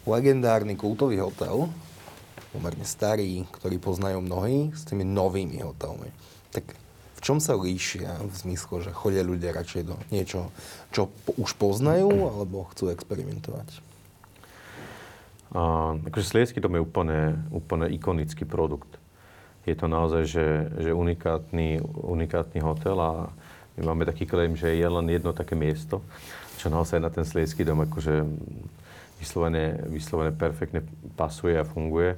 legendárny kultový hotel pomerne starí, ktorí poznajú mnohí, s tými novými hotelmi. Tak v čom sa líšia v zmysle, že chodia ľudia radšej do niečo, čo po, už poznajú, alebo chcú experimentovať? A, akože Sliedsky dom je úplne, úplne ikonický produkt. Je to naozaj, že, že unikátny, unikátny hotel a my máme taký claim, že je len jedno také miesto, čo naozaj na ten Sliedsky dom akože vyslovene, vyslovene perfektne pasuje a funguje.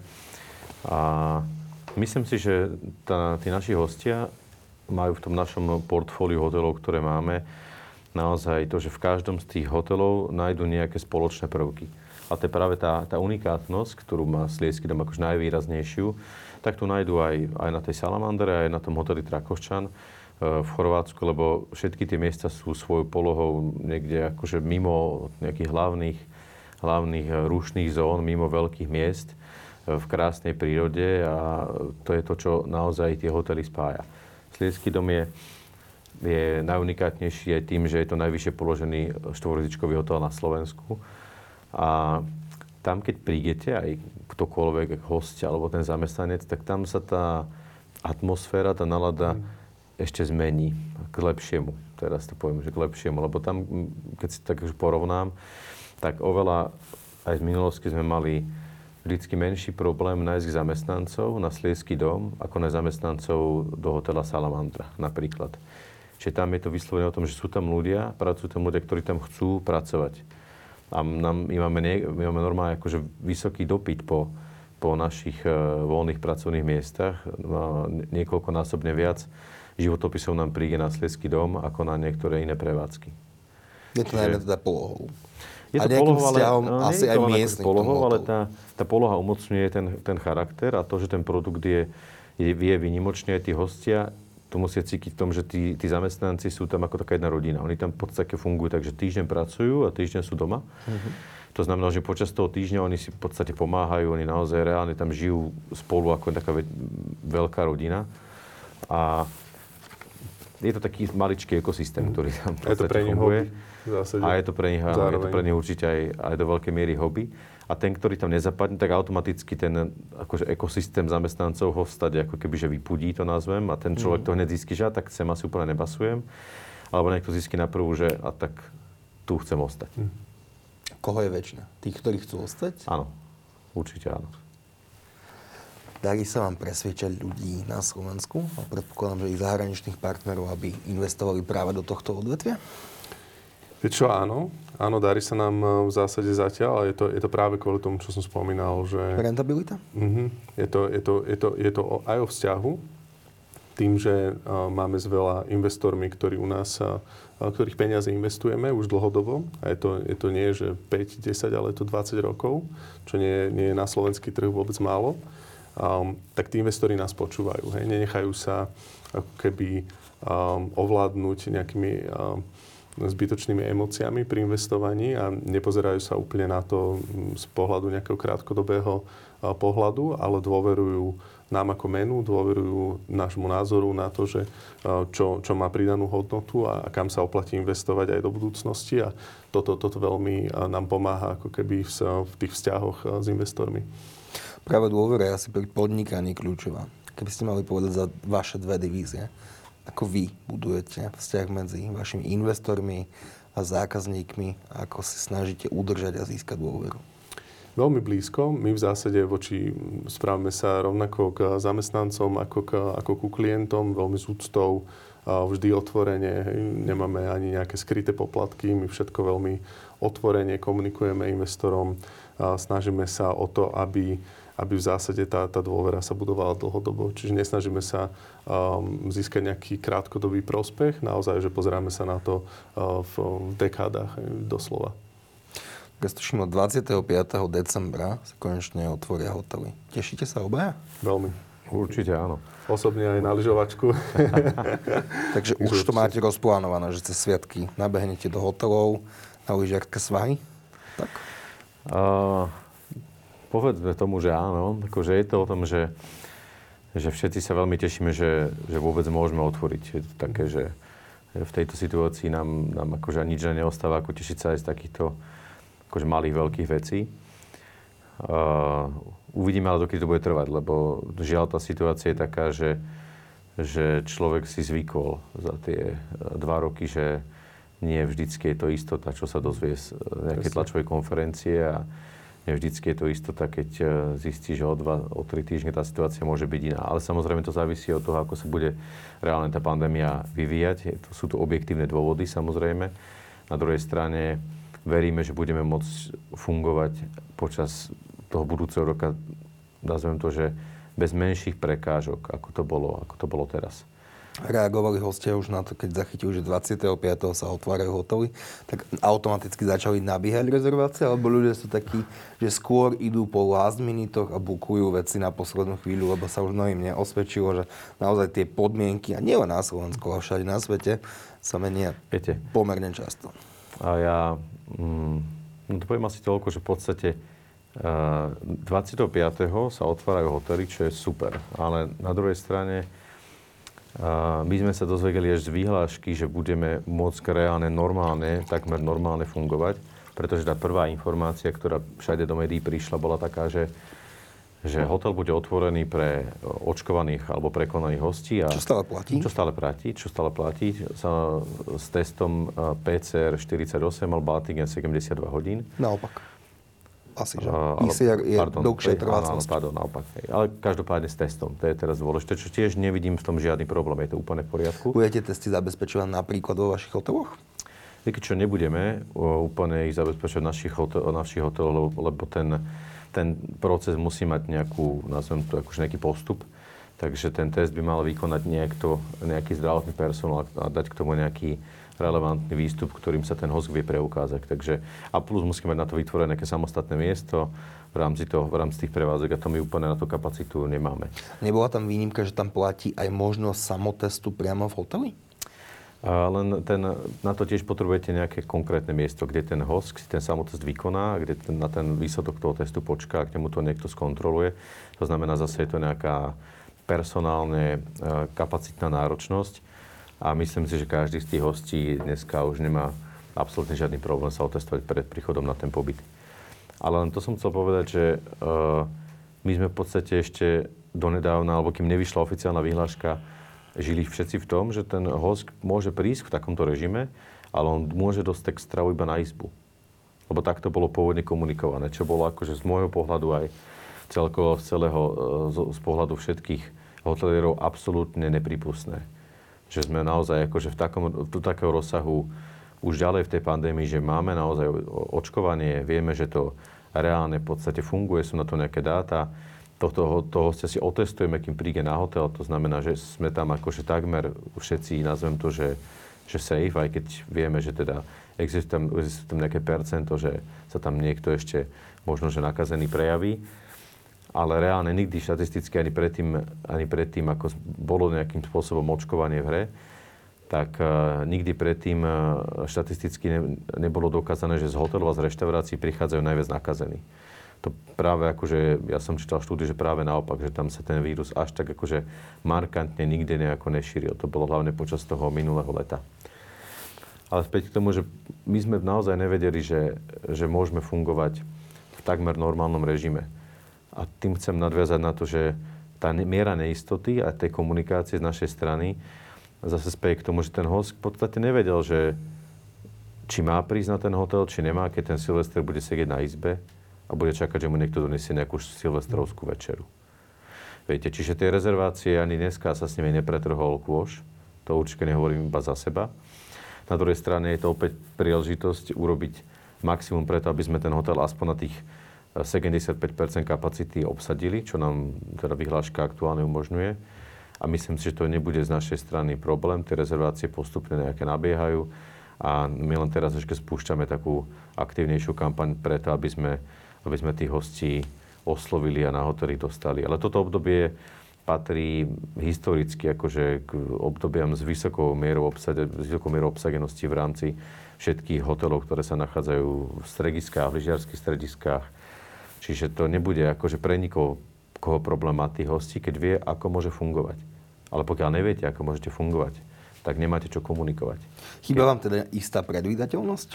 A myslím si, že tá, tí naši hostia majú v tom našom portfóliu hotelov, ktoré máme, naozaj to, že v každom z tých hotelov nájdú nejaké spoločné prvky. A to je práve tá, tá unikátnosť, ktorú má Sliesky dom akož najvýraznejšiu, tak tu nájdú aj, aj na tej Salamandre, aj na tom hoteli Trakoščan e, v Chorvátsku, lebo všetky tie miesta sú svojou polohou niekde akože mimo nejakých hlavných, hlavných e, rušných zón, mimo veľkých miest e, v krásnej prírode a to je to, čo naozaj tie hotely spája. Sliecký dom je, je najunikátnejší aj tým, že je to najvyššie položený štvorozičkový hotel na Slovensku. A tam, keď prídete, aj ktokoľvek, host alebo ten zamestnanec, tak tam sa tá atmosféra, tá nalada mm. ešte zmení k lepšiemu. Teraz to poviem, že k lepšiemu. Lebo tam, keď si tak už porovnám, tak oveľa aj z minulosti sme mali vždycky menší problém nájsť zamestnancov na Sliesky dom, ako na zamestnancov do hotela Salamandra napríklad. Čiže tam je to vyslovene o tom, že sú tam ľudia, pracujú tam ľudia, ktorí tam chcú pracovať. A nám, my, máme, nie, my máme normálne akože vysoký dopyt po, po našich uh, voľných pracovných miestach. Uh, niekoľkonásobne viac životopisov nám príde na Sliesky dom, ako na niektoré iné prevádzky. Je to najmä teda polohou. Je to polohou, ale, no, asi aj miestny polohou, ale tá, tá poloha umocňuje ten, ten charakter a to, že ten produkt je, je, je vynimočný, aj tí hostia to musia cítiť v tom, že tí, tí zamestnanci sú tam ako taká jedna rodina. Oni tam v podstate fungujú tak, že týždeň pracujú a týždeň sú doma. Mm-hmm. To znamená, že počas toho týždňa oni si v podstate pomáhajú, oni naozaj reálne tam žijú spolu ako taká veľká rodina. A je to taký maličký ekosystém, ktorý tam v podstate funguje. Hobby. A je to pre nich, áno, je to pre nich určite aj, aj do veľkej miery hobby. A ten, ktorý tam nezapadne, tak automaticky ten akože ekosystém zamestnancov ho stade ako keby, že vypudí, to nazvem, a ten človek mm. to hneď získy, že tak sem asi úplne nebasujem. Alebo niekto získy na prvú, že a tak tu chcem ostať. Mm. Koho je väčšina? Tých, ktorí chcú ostať? Áno, určite áno. Darí sa vám presviečať ľudí na Slovensku a predpokladám, že ich zahraničných partnerov, aby investovali práve do tohto odvetvia? Vieš čo, áno. Áno, darí sa nám e, v zásade zatiaľ, ale je to, je to práve kvôli tomu, čo som spomínal, že... Rentabilita? Uh-huh. Je, to, je, to, je, to, je to aj o vzťahu, tým, že uh, máme s veľa investormi, ktorí u nás, uh, ktorých peniaze investujeme už dlhodobo. A je to, je to nie, že 5, 10, ale je to 20 rokov, čo nie, nie je na slovenský trh vôbec málo. Um, tak tí investori nás počúvajú. Hej. Nenechajú sa ako keby um, ovládnuť nejakými um, zbytočnými emóciami pri investovaní a nepozerajú sa úplne na to mm, z pohľadu nejakého krátkodobého pohľadu, ale dôverujú nám ako menu, dôverujú nášmu názoru na to, že čo, čo má pridanú hodnotu a, kam sa oplatí investovať aj do budúcnosti a toto, toto veľmi nám pomáha ako keby v, v tých vzťahoch s investormi. Práve dôvera je asi pri podnikaní kľúčová. Keby ste mali povedať za vaše dve divízie, ako vy budujete vzťah medzi vašimi investormi a zákazníkmi, ako si snažíte udržať a získať dôveru? Veľmi blízko. My v zásade voči správame sa rovnako k zamestnancom ako, k, ako ku klientom, veľmi s úctou, vždy otvorene, nemáme ani nejaké skryté poplatky, my všetko veľmi otvorene komunikujeme investorom, snažíme sa o to, aby aby v zásade tá, tá dôvera sa budovala dlhodobo. Čiže nesnažíme sa um, získať nejaký krátkodobý prospech, naozaj, že pozeráme sa na to uh, v, v dekádach doslova. Ja tuším, od 25. decembra sa konečne otvoria hotely. Tešíte sa obaja? Veľmi. Určite áno. Osobne aj na lyžovačku. [laughs] Takže už to máte rozplánované, že cez sviatky nabehnete do hotelov na lyžiarské svahy? Tak? Uh, povedzme tomu, že áno. Akože je to o tom, že, že všetci sa veľmi tešíme, že, že vôbec môžeme otvoriť. Je to také, že v tejto situácii nám, nám akože nič neostáva, ako tešiť sa aj z takýchto akože malých, veľkých vecí. Uh, uvidíme ale, dokedy to bude trvať, lebo žiaľ tá situácia je taká, že, že človek si zvykol za tie e, dva roky, že nie vždycky je to istota, čo sa dozvie z e, nejakej tlačovej konferencie a vždycky je to istota, keď e, zistí, že o dva, o tri týždne tá situácia môže byť iná. Ale samozrejme to závisí od toho, ako sa bude reálne tá pandémia vyvíjať. To sú to objektívne dôvody samozrejme. Na druhej strane veríme, že budeme môcť fungovať počas toho budúceho roka, nazvem to, že bez menších prekážok, ako to bolo, ako to bolo teraz. Reagovali hostia už na to, keď zachytili, že 25. sa otvárajú hotely, tak automaticky začali nabíhať rezervácie, alebo ľudia sú takí, že skôr idú po last minute a bukujú veci na poslednú chvíľu, lebo sa už mnohým neosvedčilo, že naozaj tie podmienky, a nielen na Slovensku, ale všade na svete, sa menia Viete, pomerne často. A ja, mm, no to poviem asi toľko, že v podstate 25. sa otvárajú hotely, čo je super. Ale na druhej strane my sme sa dozvedeli až z výhlášky, že budeme môcť reálne, normálne, takmer normálne fungovať, pretože tá prvá informácia, ktorá všade do médií prišla, bola taká, že že hotel bude otvorený pre očkovaných alebo prekonaných hostí. A čo stále platí? Čo stále platí, čo stále platí. Sa, s testom PCR 48 alebo antigen 72 hodín. Naopak asi, že? Uh, PCR je pardon, dlhšia trvácnosť. Áno, pardon, naopak. Ale každopádne s testom. To je teraz dôležité, čo tiež nevidím v tom žiadny problém. Je to úplne v poriadku. Budete testy zabezpečovať napríklad vo vašich hoteloch? Viete čo, nebudeme úplne ich zabezpečovať v našich, hotel, našich hoteloch, lebo, lebo ten, ten proces musí mať nejakú, nazvem to akože nejaký postup. Takže ten test by mal vykonať niekto, nejaký zdravotný personál a dať k tomu nejaký relevantný výstup, ktorým sa ten host vie preukázať. Takže, a plus musíme mať na to vytvorené nejaké samostatné miesto v rámci, toho, v rámci tých prevádzok a to my úplne na tú kapacitu nemáme. Nebola tam výnimka, že tam platí aj možnosť samotestu priamo v hoteli? A len ten, na to tiež potrebujete nejaké konkrétne miesto, kde ten host si ten samotest vykoná, kde ten, na ten výsledok toho testu počká, kde mu to niekto skontroluje. To znamená, zase je to nejaká personálne e, kapacitná náročnosť a myslím si, že každý z tých hostí dneska už nemá absolútne žiadny problém sa otestovať pred príchodom na ten pobyt. Ale len to som chcel povedať, že uh, my sme v podstate ešte donedávna, alebo kým nevyšla oficiálna vyhláška, žili všetci v tom, že ten host môže prísť v takomto režime, ale on môže dostať stravu iba na izbu. Lebo tak to bolo pôvodne komunikované, čo bolo akože z môjho pohľadu aj celkovo z celého, z, z pohľadu všetkých hotelierov absolútne nepripustné že sme naozaj akože v takom, v takého rozsahu už ďalej v tej pandémii, že máme naozaj očkovanie, vieme, že to reálne v podstate funguje, sú na to nejaké dáta. Tohto, toho ste si otestujeme, kým príde na hotel, to znamená, že sme tam akože takmer všetci, nazvem to, že, že safe, aj keď vieme, že teda existuje tam, existuje tam nejaké percento, že sa tam niekto ešte možno, že nakazený prejaví ale reálne nikdy štatisticky ani predtým, ani predtým, ako bolo nejakým spôsobom očkovanie v hre, tak uh, nikdy predtým uh, štatisticky ne, nebolo dokázané, že z hotelov a z reštaurácií prichádzajú najviac nakazení. To práve akože, ja som čítal štúdiu, že práve naopak, že tam sa ten vírus až tak akože markantne nikde nejako nešíril. To bolo hlavne počas toho minulého leta. Ale späť k tomu, že my sme naozaj nevedeli, že, že môžeme fungovať v takmer normálnom režime. A tým chcem nadviazať na to, že tá miera neistoty a tej komunikácie z našej strany zase speje k tomu, že ten host v podstate nevedel, že či má prísť na ten hotel, či nemá, keď ten Silvester bude sedieť na izbe a bude čakať, že mu niekto donesie nejakú silvestrovskú večeru. Viete, čiže tie rezervácie ani dneska sa s nimi nepretrhol kôž. To určite nehovorím iba za seba. Na druhej strane je to opäť príležitosť urobiť maximum preto, aby sme ten hotel aspoň na tých 75% kapacity obsadili, čo nám teda vyhláška aktuálne umožňuje. A myslím si, že to nebude z našej strany problém. Tie rezervácie postupne nejaké nabiehajú. A my len teraz ešte spúšťame takú aktívnejšiu kampaň preto, aby sme, aby sme tých hostí oslovili a na hotely dostali. Ale toto obdobie patrí historicky akože k obdobiam s vysokou mierou, obsade, vysokou mierou obsadenosti v rámci všetkých hotelov, ktoré sa nachádzajú v strediskách, v lyžiarských strediskách, Čiže to nebude akože pre nikoho koho problém má tých hostí, keď vie, ako môže fungovať. Ale pokiaľ neviete, ako môžete fungovať, tak nemáte čo komunikovať. Chýba keď... vám teda istá predvídateľnosť?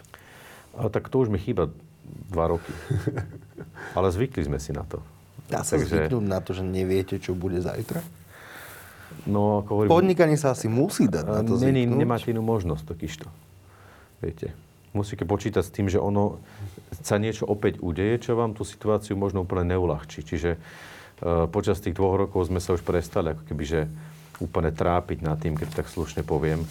A, tak to už mi chýba dva roky. [laughs] Ale zvykli sme si na to. Dá sa Takže- zvyknúť na to, že neviete, čo bude zajtra? No, ako hovorím, Podnikanie sa asi musí dať na to Není, zvyknúť. nemáte inú možnosť totižto. Viete. Musíte počítať s tým, že ono sa niečo opäť udeje, čo vám tú situáciu možno úplne neulahčí. Čiže uh, počas tých dvoch rokov sme sa už prestali ako keby, že úplne trápiť nad tým, keď tak slušne poviem,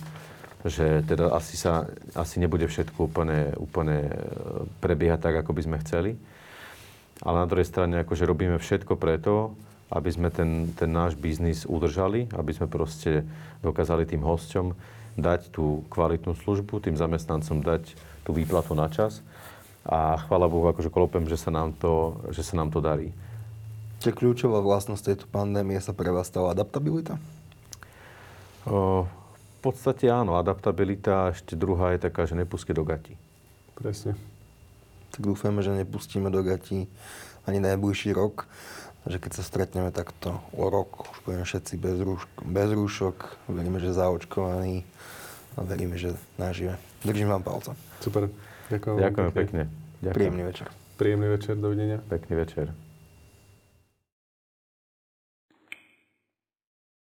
že teda asi, sa, asi nebude všetko úplne, úplne e, prebiehať tak, ako by sme chceli. Ale na druhej strane akože robíme všetko preto, aby sme ten, ten náš biznis udržali, aby sme proste dokázali tým hosťom dať tú kvalitnú službu, tým zamestnancom dať tú výplatu na čas. A chvála Bohu, akože klopem, že sa nám to, že sa nám to darí. Čiže kľúčová vlastnosť tejto pandémie sa pre vás stala adaptabilita? O, v podstate áno, adaptabilita a ešte druhá je taká, že nepustí do gati. Presne. Tak dúfajme, že nepustíme do gatí ani najbližší rok. Že keď sa stretneme takto o rok, už budeme všetci bez, rúšk, bez rúšok, veríme, že zaočkovaní a veríme, že nažije. Držím vám palce. Super. Ďakujem. Ďakujem pekne. Ďakujem. Príjemný večer. Príjemný večer. Dovidenia. Pekný večer.